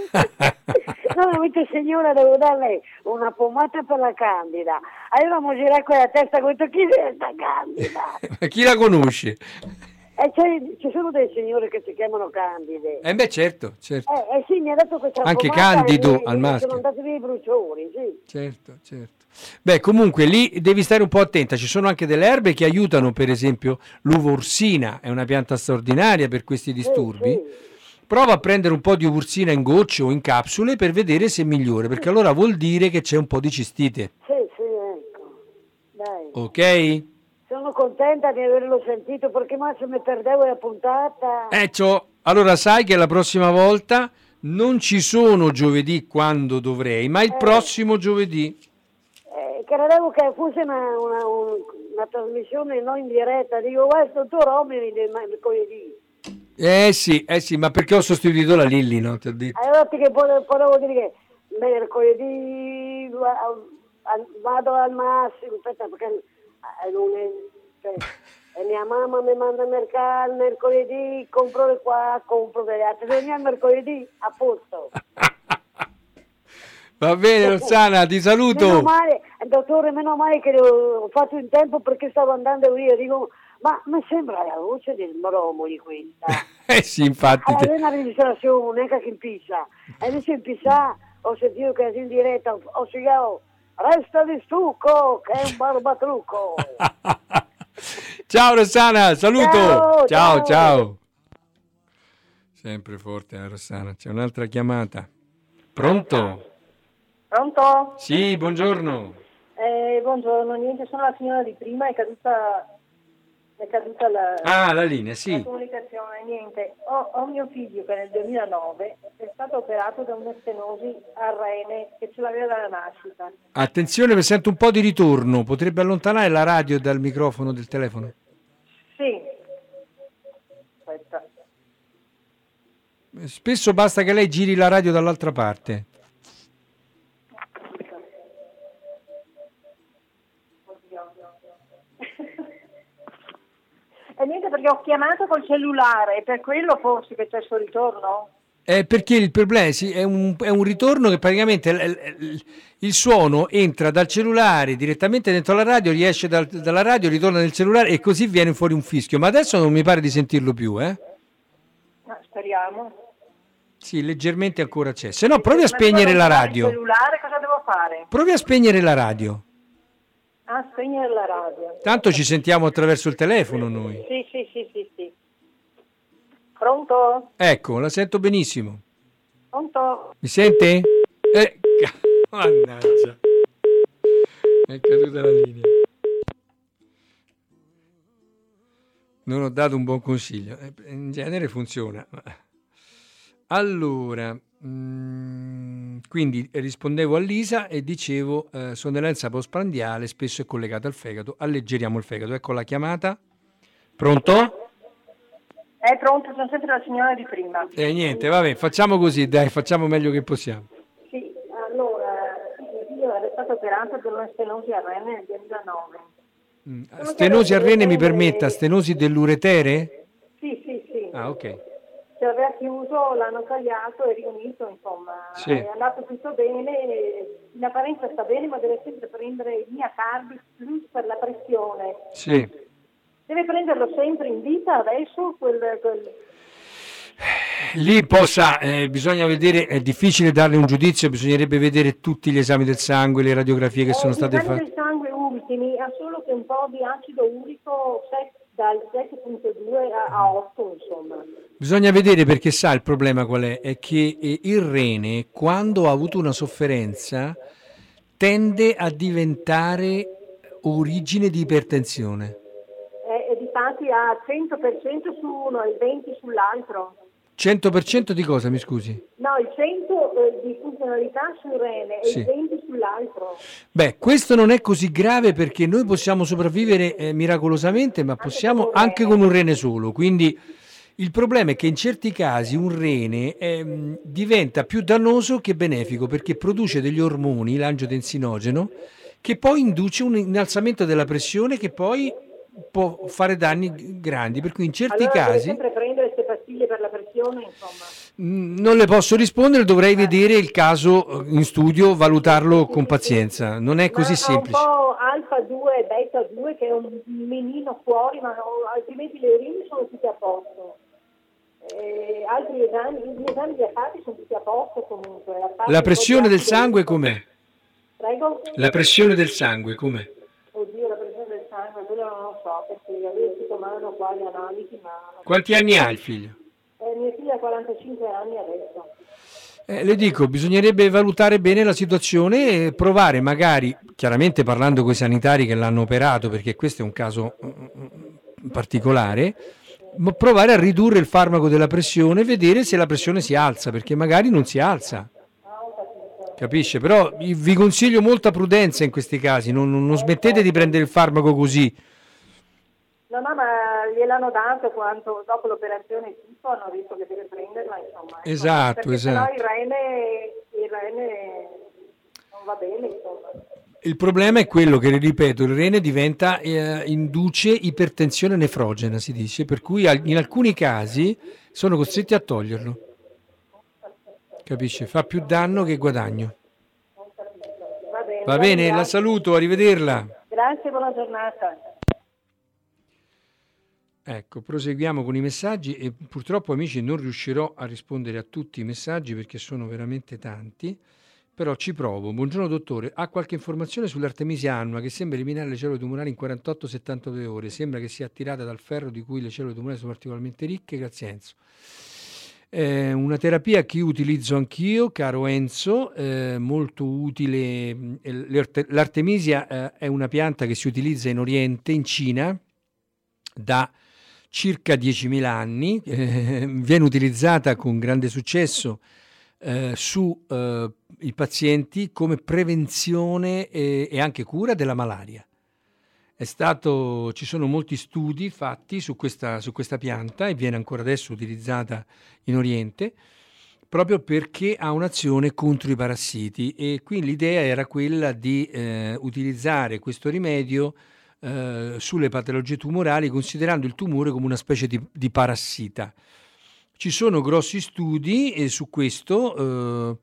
no, ho detto signora devo darle una pomata per la candida. Allora mi girare con la testa, ho detto chi è sta candida? Ma chi la conosce? E c'è- ci sono delle signore che si chiamano candide. Eh beh, certo, certo, Eh, eh sì, mi ha dato questa Anche candido e mi- al mi maschio. Sono andati via i bruciori, sì. certo, certo. Beh, comunque lì devi stare un po' attenta, ci sono anche delle erbe che aiutano, per esempio l'uva orsina, è una pianta straordinaria per questi disturbi. sì. Prova a prendere un po' di ursina in gocce o in capsule per vedere se migliora, perché allora vuol dire che c'è un po' di cistite. Sì, sì, ecco. Dai. Ok? Sono contenta di averlo sentito perché ma se mi perdevo la puntata. Eh, ciò. Allora sai che la prossima volta non ci sono giovedì quando dovrei, ma il Eh. prossimo giovedì. Eh, credevo che fosse una, una, un- una trasmissione non in diretta, dico guarda il dottor Omini del mercoledì. Eh sì, eh sì, ma perché ho sostituito la Lilli, no? Ti ho detto. Allora che poi potevo dire che mercoledì vado al massimo, aspetta perché eh, è, cioè, e mia mamma mi manda a mercato mercoledì, compro di qua, compro degli altri, veniamo al mercoledì, a posto. Va bene, Rossana, ti Meno saluto. male, dottore, meno male che l'ho fatto in tempo perché stavo andando via, dico, ma mi sembra la voce del Moromoli questa. Eh sì, infatti. Allora, te- è una registrazione, che in pizza. E invece in pizza ho sentito che è in diretta, ho spiegato, resta di stucco, che è un barbatrucco. Ciao Rossana, saluto. Ciao, ciao. ciao. ciao. Sempre forte la Rossana. C'è un'altra chiamata. Pronto? Pronto? Sì, buongiorno. Eh, buongiorno, niente, sono la signora di prima, è caduta, è caduta la, Ah, la linea, la sì. comunicazione, niente. Ho, ho mio figlio che nel 2009 è stato operato da una stenosi al rene che ce l'aveva dalla nascita. Attenzione, mi sento un po' di ritorno. Potrebbe allontanare la radio dal microfono del telefono? Sì. Aspetta. Spesso basta che lei giri la radio dall'altra parte. E niente perché ho chiamato col cellulare, è per quello forse che c'è il suo ritorno? Eh, perché il problema sì, è, un, è un ritorno che praticamente il, il- il suono entra dal cellulare direttamente dentro la radio, riesce dal- dalla radio, ritorna nel cellulare e così viene fuori un fischio. Ma adesso non mi pare di sentirlo più, eh? No, speriamo. Sì, leggermente ancora c'è. Se no, provi a spegnere la radio. Il cellulare cosa devo fare? Provi a spegnere la radio. Ah, spegnere la radio. Tanto ci sentiamo attraverso il telefono noi. Sì, sì, sì, sì, sì. Pronto? Ecco, la sento benissimo. Pronto? Mi sente? Eh, mannaggia. È caduta la linea. Non ho dato un buon consiglio. Eh, In genere funziona. Allora, mm, quindi rispondevo a Lisa e dicevo eh, sonnolenza postprandiale spesso è collegata al fegato. Alleggeriamo il fegato. Ecco la chiamata. Pronto? È pronto, sono sempre la signora di prima. E niente, vabbè, facciamo così, dai, facciamo meglio che possiamo. Sì, allora, mio figlio era stato operato per una stenosi al rene nel 2009. Mm, Stenosi al rene mi permetta, stenosi dell'uretere? Sì, sì, sì. Ah, ok. Si aveva chiuso, l'hanno tagliato e riunito, insomma. Sì. È andato tutto bene, in apparenza sta bene, ma deve sempre prendere il Miacardis Plus per la pressione. Sì. Deve prenderlo sempre in vita adesso quel, quel- Lì possa, eh, bisogna vedere, è difficile darle un giudizio, bisognerebbe vedere tutti gli esami del sangue, le radiografie che sono Eh, state gli esami fatte. del sangue ultimi ha solo che un po' di acido urico set- dal 7.2 a, a 8, insomma. Bisogna vedere perché sa il problema qual è, è che eh, il rene quando ha avuto una sofferenza tende a diventare origine di ipertensione. E, e difatti ha 100% su uno e il 20% sull'altro. 100% di cosa, mi scusi? No, il 100 eh, di funzionalità sul rene e Sì. il 20 sull'altro. Beh, questo non è così grave perché noi possiamo sopravvivere eh, miracolosamente, ma possiamo anche con un rene solo. Quindi il problema è che in certi casi un rene ehm, diventa più dannoso che benefico perché produce degli ormoni, l'angiotensinogeno, che poi induce un innalzamento della pressione che poi può fare danni grandi. Per cui in certi allora casi sempre prendere queste pastiglie per la pressione, insomma. non le posso rispondere, dovrei vedere il caso eh, in studio, valutarlo con pazienza. Non è così ma semplice. Ha un po' alfa 2 e beta 2 che è un menino fuori, ma no- altrimenti le urine sono tutte a posto. Eh, altri esami, gli esami già fatti sono tutti a posto comunque. La po' pressione del sangue com'è? Prego? La pressione del sangue com'è? Oddio, la pressione del sangue, quello non lo so, perché avevo tomando qua le analisi, ma... Quanti anni ha il figlio? Eh, mia figlia ha 45 anni adesso. Eh, le dico, bisognerebbe valutare bene la situazione e provare magari, chiaramente parlando con i sanitari che l'hanno operato, perché questo è un caso mm, particolare, ma provare a ridurre il farmaco della pressione e vedere se la pressione si alza, perché magari non si alza. Capisce? Però vi consiglio molta prudenza in questi casi, non, non smettete di prendere il farmaco così. No, no, ma gliel'hanno dato quando dopo l'operazione tipo hanno detto che deve prenderla, insomma. Esatto, Perché esatto. sennò il rene, il rene non va bene, insomma. Il problema è quello che, ripeto, il rene diventa, eh, induce ipertensione nefrogena, si dice, per cui in alcuni casi sono costretti a toglierlo. Capisce? Fa più danno che guadagno. Va bene. Va bene, la saluto, arrivederla. Grazie, buona giornata. Ecco, proseguiamo con i messaggi e purtroppo amici non riuscirò a rispondere a tutti i messaggi perché sono veramente tanti, però ci provo. Buongiorno dottore, ha qualche informazione sull'artemisia annua che sembra eliminare le cellule tumorali in 48-72 ore? Sembra che sia attirata dal ferro di cui le cellule tumorali sono particolarmente ricche, grazie Enzo. È una terapia che utilizzo anch'io, caro Enzo, eh, molto utile. l'arte- L'artemisia eh, è una pianta che si utilizza in Oriente, in Cina, da circa 10.000 anni, eh, viene utilizzata con grande successo eh, su eh, pazienti come prevenzione e, e anche cura della malaria. Stato, ci sono molti studi fatti su questa, su questa pianta e viene ancora adesso utilizzata in Oriente proprio perché ha un'azione contro i parassiti e qui l'idea era quella di eh, utilizzare questo rimedio eh, sulle patologie tumorali considerando il tumore come una specie di, di parassita. Ci sono grossi studi eh, su questo, eh,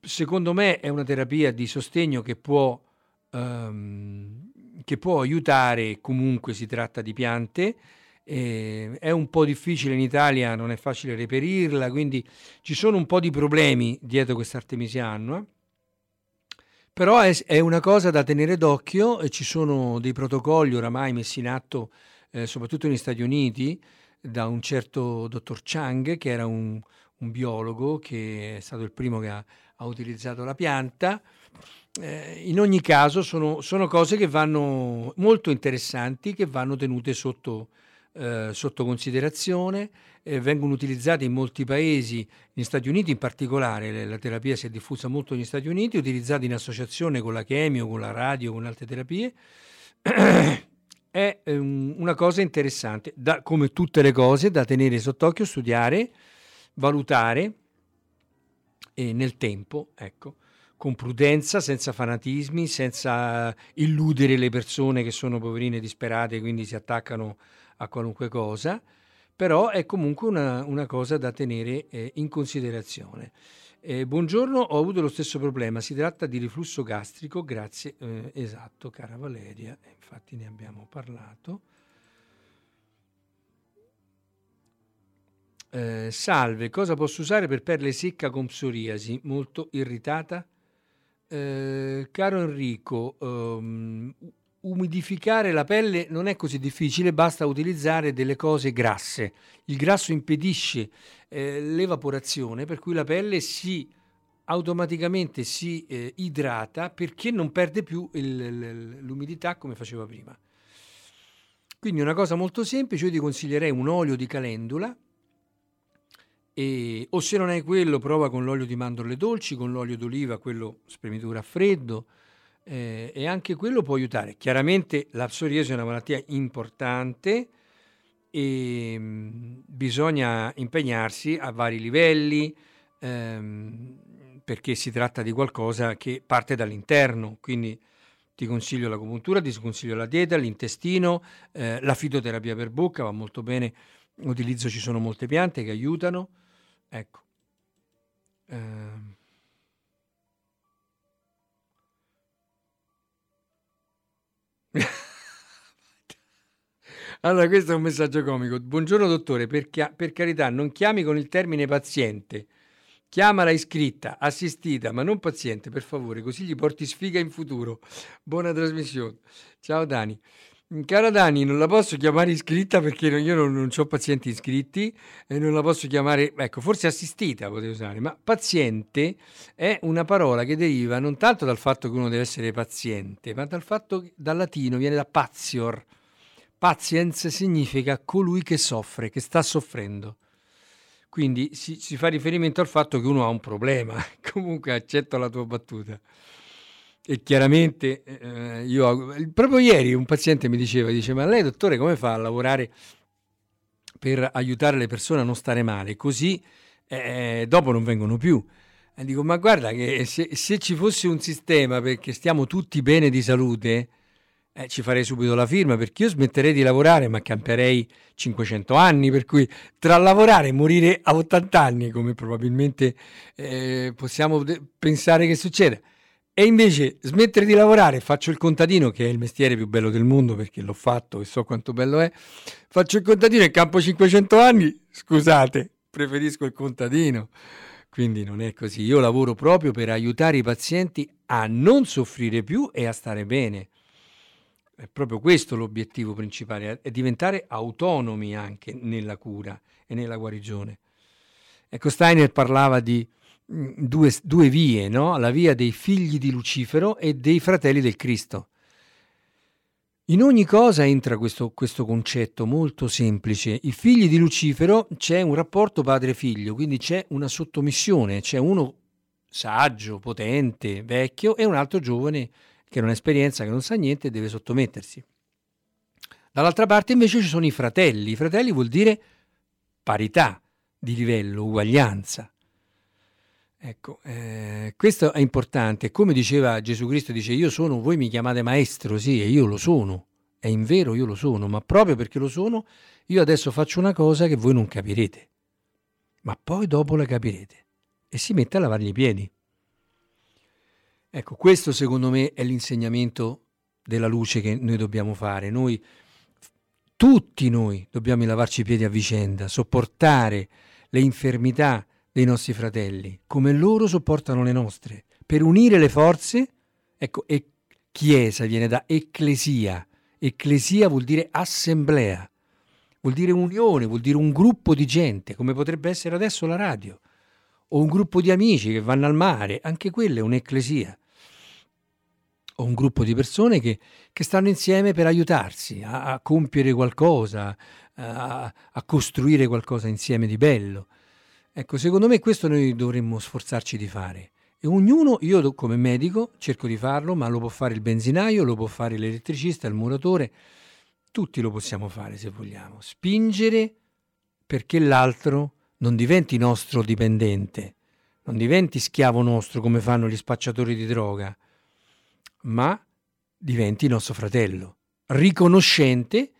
secondo me è una terapia di sostegno che può, ehm, che può aiutare, comunque si tratta di piante, eh, è un po' difficile in Italia, non è facile reperirla, quindi ci sono un po' di problemi dietro questa artemisia annua. Però è, è una cosa da tenere d'occhio e ci sono dei protocolli oramai messi in atto, eh, soprattutto negli Stati Uniti, da un certo dottor Chang, che era un, un biologo che è stato il primo che ha, ha utilizzato la pianta. Eh, in ogni caso sono, sono cose che vanno molto interessanti, che vanno tenute sotto, eh, sotto considerazione, eh, vengono utilizzate in molti paesi, negli Stati Uniti in particolare, la terapia si è diffusa molto negli Stati Uniti, utilizzata in associazione con la chemio, con la radio, con altre terapie. È ehm, una cosa interessante, da- come tutte le cose, da tenere sott'occhio, studiare, valutare e nel tempo, ecco, con prudenza, senza fanatismi, senza illudere le persone che sono poverine disperate, quindi si attaccano a qualunque cosa, però è comunque una, una cosa da tenere eh, in considerazione. Eh, buongiorno, ho avuto lo stesso problema, si tratta di riflusso gastrico, grazie, eh, esatto, cara Valeria, infatti ne abbiamo parlato. Eh, salve, cosa posso usare per pelle secca con psoriasi? Molto irritata? Eh, caro Enrico, ehm, u- umidificare la pelle non è così difficile, basta utilizzare delle cose grasse. Il grasso impedisce eh, l'evaporazione, per cui la pelle si automaticamente si eh, idrata perché non perde più il- l'umidità come faceva prima. Quindi una cosa molto semplice, io ti consiglierei un olio di calendula e- o se non hai quello prova con l'olio di mandorle dolci, con l'olio d'oliva, quello spremitura a freddo eh, e anche quello può aiutare. Chiaramente la psoriasi è una malattia importante e mh, bisogna impegnarsi a vari livelli ehm, perché si tratta di qualcosa che parte dall'interno, quindi ti consiglio l'acupuntura, ti consiglio la dieta, l'intestino, eh, la fitoterapia per bocca va molto bene, utilizzo ci sono molte piante che aiutano, ecco. Ehm. Allora, questo è un messaggio comico. Buongiorno dottore, per, chia- per carità, non chiami con il termine paziente. Chiamala iscritta, assistita, ma non paziente, per favore, così gli porti sfiga in futuro. Buona trasmissione. Ciao Dani. Cara Dani, non la posso chiamare iscritta perché non- io non, ho pazienti iscritti e non la posso chiamare, ecco, forse assistita potevo usare, ma paziente è una parola che deriva non tanto dal fatto che uno deve essere paziente, ma dal fatto che dal latino viene da patior. Patiens significa colui che soffre, che sta soffrendo. Quindi si, si, fa riferimento al fatto che uno ha un problema. Comunque accetto la tua battuta. E chiaramente eh, io proprio ieri un paziente mi diceva, dice, ma lei dottore come fa a lavorare per aiutare le persone a non stare male? Così eh, dopo non vengono più. E dico, ma guarda che se, se, ci fosse un sistema perché stiamo tutti bene di salute, eh, ci farei subito la firma perché io smetterei di lavorare ma camperei 500 anni, per cui tra lavorare e morire a 80 anni, come probabilmente eh, possiamo de- pensare che succeda, e invece smettere di lavorare, faccio il contadino, che è il mestiere più bello del mondo perché l'ho fatto e so quanto bello è, faccio il contadino e campo 500 anni, scusate, preferisco il contadino. Quindi non è così. Io lavoro proprio per aiutare i pazienti a non soffrire più e a stare bene. È proprio questo l'obiettivo principale, è diventare autonomi anche nella cura e nella guarigione. Ecco, Steiner parlava di mm, due, due vie, no? la via dei figli di Lucifero e dei fratelli del Cristo. In ogni cosa entra questo, questo, concetto molto semplice. I figli di Lucifero c'è un rapporto padre-figlio, quindi c'è una sottomissione, c'è uno saggio, potente, vecchio e un altro giovane che non ha esperienza, che non sa niente e deve sottomettersi. Dall'altra parte invece ci sono i fratelli. I fratelli vuol dire parità di livello, uguaglianza. Ecco, eh, questo è importante. Come diceva Gesù Cristo, dice io sono, voi mi chiamate maestro, sì, e io lo sono. È in vero io lo sono, ma proprio perché lo sono, io adesso faccio una cosa che voi non capirete. Ma poi dopo la capirete. E si mette a lavargli i piedi. Ecco, questo secondo me è l'insegnamento della luce che noi dobbiamo fare. Noi, tutti noi, dobbiamo lavarci i piedi a vicenda, sopportare le infermità, dei nostri fratelli, come loro sopportano le nostre, per unire le forze. Ecco, e chiesa viene da ecclesia. Ecclesia vuol dire assemblea, vuol dire unione, vuol dire un gruppo di gente, come potrebbe essere adesso la radio, o un gruppo di amici che vanno al mare, anche quella è un'ecclesia. O un gruppo di persone che, che stanno insieme per aiutarsi a, a compiere qualcosa, a, a costruire qualcosa insieme di bello. Ecco, secondo me questo noi dovremmo sforzarci di fare. E ognuno, io come medico cerco di farlo, ma lo può fare il benzinaio, lo può fare l'elettricista, il muratore, tutti lo possiamo fare se vogliamo. Spingere perché l'altro non diventi nostro dipendente, non diventi schiavo nostro come fanno gli spacciatori di droga, ma diventi nostro fratello, riconoscente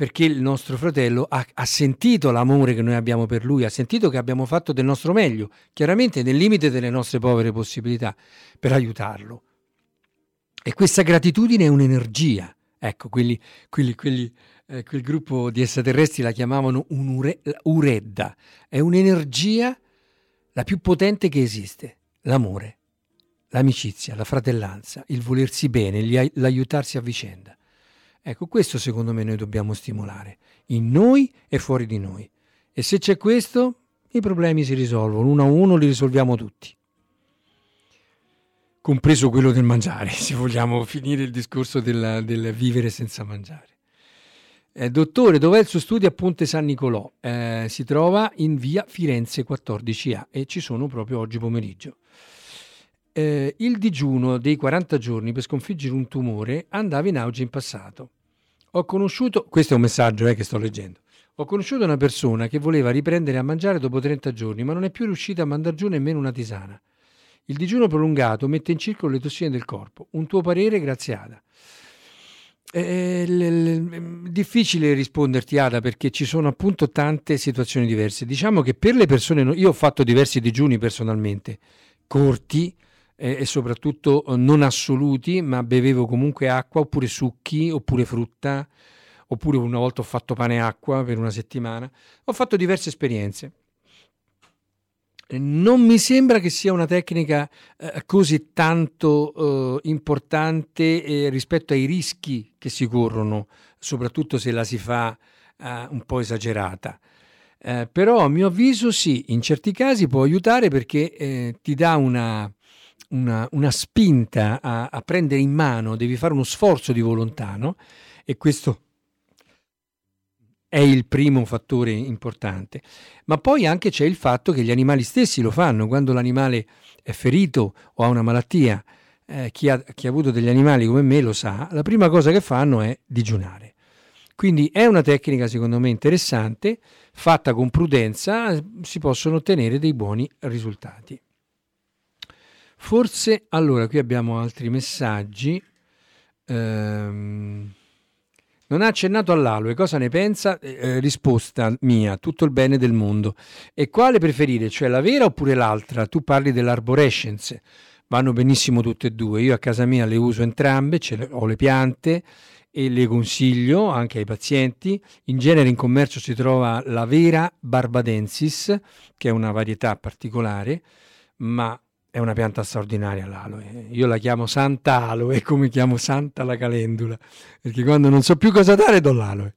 perché il nostro fratello ha, ha, sentito l'amore che noi abbiamo per lui, ha sentito che abbiamo fatto del nostro meglio, chiaramente nel limite delle nostre povere possibilità, per aiutarlo. E questa gratitudine è un'energia. Ecco, quelli, quelli, quelli, eh, quel gruppo di extraterrestri la chiamavano un'uredda. È un'energia la più potente che esiste, l'amore, l'amicizia, la fratellanza, il volersi bene, l'aiutarsi a vicenda. Ecco, questo secondo me noi dobbiamo stimolare, in noi e fuori di noi. E se c'è questo, i problemi si risolvono, uno a uno li risolviamo tutti. Compreso quello del mangiare, se vogliamo finire il discorso del, del vivere senza mangiare. Eh, dottore, dov'è il suo studio a Ponte San Nicolò? Eh, si trova in via Firenze 14A e ci sono proprio oggi pomeriggio. Eh, il digiuno dei 40 giorni per sconfiggere un tumore andava in auge in passato. Ho conosciuto, questo è un messaggio eh, che sto leggendo, ho conosciuto una persona che voleva riprendere a mangiare dopo 30 giorni, ma non è più riuscita a mandare giù nemmeno una tisana. Il digiuno prolungato mette in circolo le tossine del corpo. Un tuo parere, grazie Ada. È difficile risponderti Ada perché ci sono appunto tante situazioni diverse. Diciamo che per le persone, io ho fatto diversi digiuni personalmente, corti, e, soprattutto eh, non assoluti, ma bevevo comunque acqua oppure succhi oppure frutta, oppure una volta ho fatto pane e acqua per una settimana. Ho fatto diverse esperienze. Non mi sembra che sia una tecnica eh, così tanto eh, importante eh, rispetto ai rischi che si corrono, soprattutto se la si fa eh, un po' esagerata. Eh, però a mio avviso sì, in certi casi può aiutare perché ti dà una, una, una spinta a, a, prendere in mano, devi fare uno sforzo di volontà, no? E questo è il primo fattore importante, ma poi anche c'è il fatto che gli animali stessi lo fanno, quando l'animale è ferito o ha una malattia, eh, chi, ha, chi ha avuto degli animali come me lo sa, la prima cosa che fanno è digiunare. Quindi è una tecnica secondo me interessante, fatta con prudenza si possono ottenere dei buoni risultati. Forse, allora, qui abbiamo altri messaggi. Ehm, non ha accennato all'aloe, cosa ne pensa? Eh, eh, risposta mia, tutto il bene del mondo. E quale preferire, cioè la vera oppure l'altra? Tu parli dell'arborescence, vanno benissimo tutte e due. Io a casa mia le uso entrambe, le, ho le piante e le consiglio anche ai pazienti. In genere in commercio si trova la vera barbadensis, che è una varietà particolare, ma è una pianta straordinaria l'aloe. Io la chiamo Santa Aloe, come chiamo Santa la calendula, perché quando non so più cosa dare do l'aloe.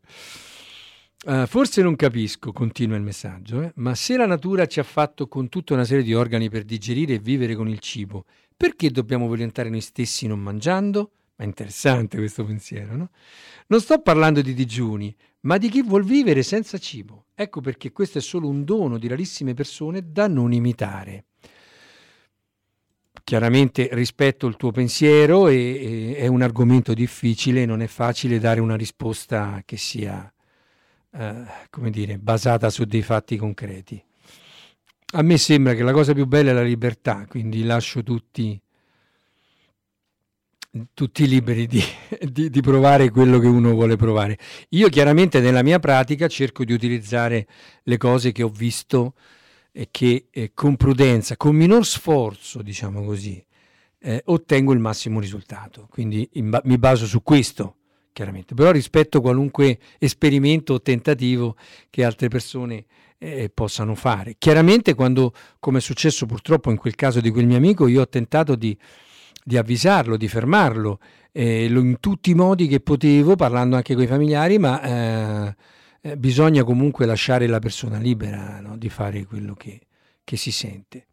Uh, forse non capisco, continua il messaggio, eh, ma se la natura ci ha fatto con tutta una serie di organi per digerire e vivere con il cibo, perché dobbiamo violentare noi stessi non mangiando? Ma interessante questo pensiero, no? Non sto parlando di digiuni, ma di chi vuol vivere senza cibo. Ecco perché questo è solo un dono di rarissime persone da non imitare chiaramente rispetto il tuo pensiero e, e, è un argomento difficile, non è facile dare una risposta che sia, eh, come dire, basata su dei fatti concreti. A me sembra che la cosa più bella è la libertà, quindi lascio tutti, tutti liberi di, di, di provare quello che uno vuole provare. Io chiaramente nella mia pratica cerco di utilizzare le cose che ho visto che eh, con prudenza, con minor sforzo, diciamo così, eh, ottengo il massimo risultato. Quindi ba- mi baso su questo, chiaramente. Però rispetto qualunque esperimento o tentativo che altre persone eh, possano fare. Chiaramente quando, come è successo purtroppo in quel caso di quel mio amico, io ho tentato di, di avvisarlo, di fermarlo, eh, in tutti i modi che potevo, parlando anche con i familiari, ma eh, eh, bisogna comunque lasciare la persona libera no? di fare quello che, che si sente.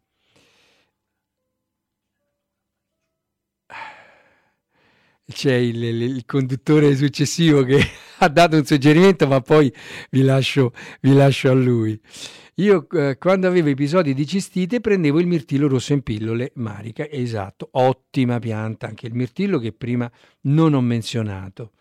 C'è il, il, conduttore successivo che ha dato un suggerimento, ma poi vi lascio, vi lascio a lui. Io eh, quando avevo episodi di cistite prendevo il mirtillo rosso in pillole marica, esatto, ottima pianta, anche il mirtillo che prima non ho menzionato.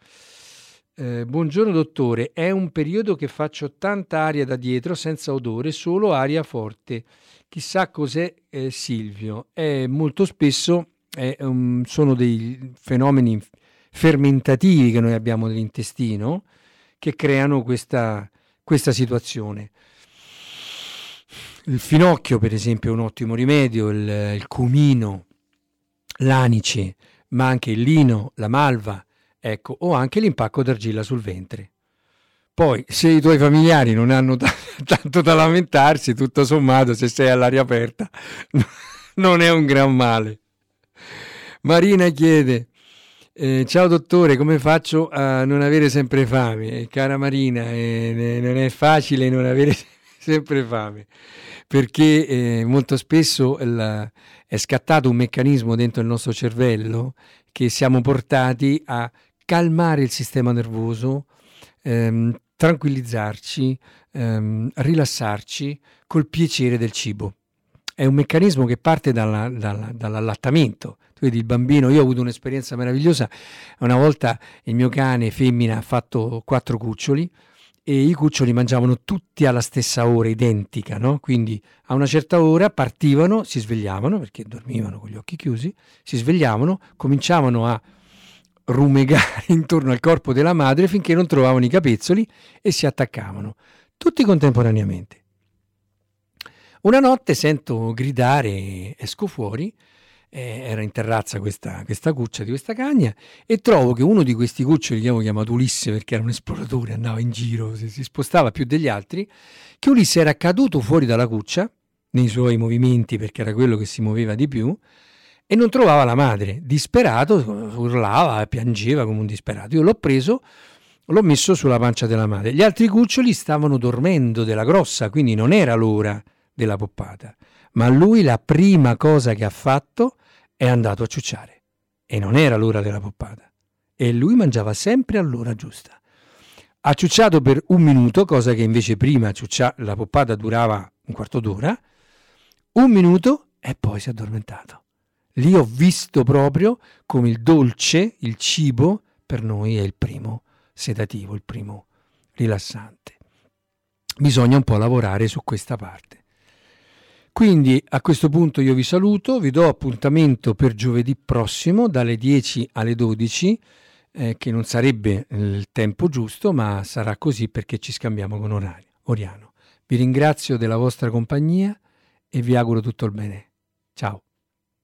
Eh, buongiorno dottore, è un periodo che faccio tanta aria da dietro senza odore, solo aria forte. Chissà cos'è eh, Silvio. È molto spesso è, um, sono dei fenomeni fermentativi che noi abbiamo nell'intestino che creano questa, questa situazione. Il finocchio, per esempio, è un ottimo rimedio, il, il cumino, l'anice, ma anche il lino, la malva ecco, o anche l'impacco d'argilla sul ventre. Poi, se i tuoi familiari non hanno t- tanto da lamentarsi, tutto sommato, se sei all'aria aperta, non è un gran male. Marina chiede, eh, ciao dottore, come faccio a non avere sempre fame? Eh, cara Marina, eh, non è facile non avere sempre fame, perché eh, molto spesso la, è scattato un meccanismo dentro il nostro cervello che siamo portati a calmare il sistema nervoso, ehm, tranquillizzarci, ehm, rilassarci col piacere del cibo. È un meccanismo che parte dalla, dalla, dall'allattamento. Tu vedi il bambino, io ho avuto un'esperienza meravigliosa, una volta il mio cane femmina ha fatto quattro cuccioli e i cuccioli mangiavano tutti alla stessa ora, identica, no? quindi a una certa ora partivano, si svegliavano, perché dormivano con gli occhi chiusi, si svegliavano, cominciavano a rumegare intorno al corpo della madre finché non trovavano i capezzoli e si attaccavano, tutti contemporaneamente. Una notte sento gridare, esco fuori, eh, era in terrazza questa, questa, cuccia di questa cagna e trovo che uno di questi cuccioli, che avevo chiamato Ulisse perché era un esploratore, andava in giro, si, si spostava più degli altri, che Ulisse era caduto fuori dalla cuccia, nei suoi movimenti perché era quello che si muoveva di più, e non trovava la madre. Disperato, urlava, piangeva come un disperato. Io l'ho preso, l'ho messo sulla pancia della madre. Gli altri cuccioli stavano dormendo della grossa, quindi non era l'ora della poppata. Ma lui la prima cosa che ha fatto è andato a ciucciare. E non era l'ora della poppata. E lui mangiava sempre all'ora giusta. Ha ciucciato per un minuto, cosa che invece prima ciuccia- la poppata durava un quarto d'ora, un minuto e poi si è addormentato. Lì ho visto proprio come il dolce, il cibo, per noi è il primo sedativo, il primo rilassante. Bisogna un po' lavorare su questa parte. Quindi a questo punto io vi saluto, vi do appuntamento per giovedì prossimo dalle 10 alle 12, eh, che non sarebbe il tempo giusto, ma sarà così perché ci scambiamo con orario, Oriano. Vi ringrazio della vostra compagnia e vi auguro tutto il bene. Ciao.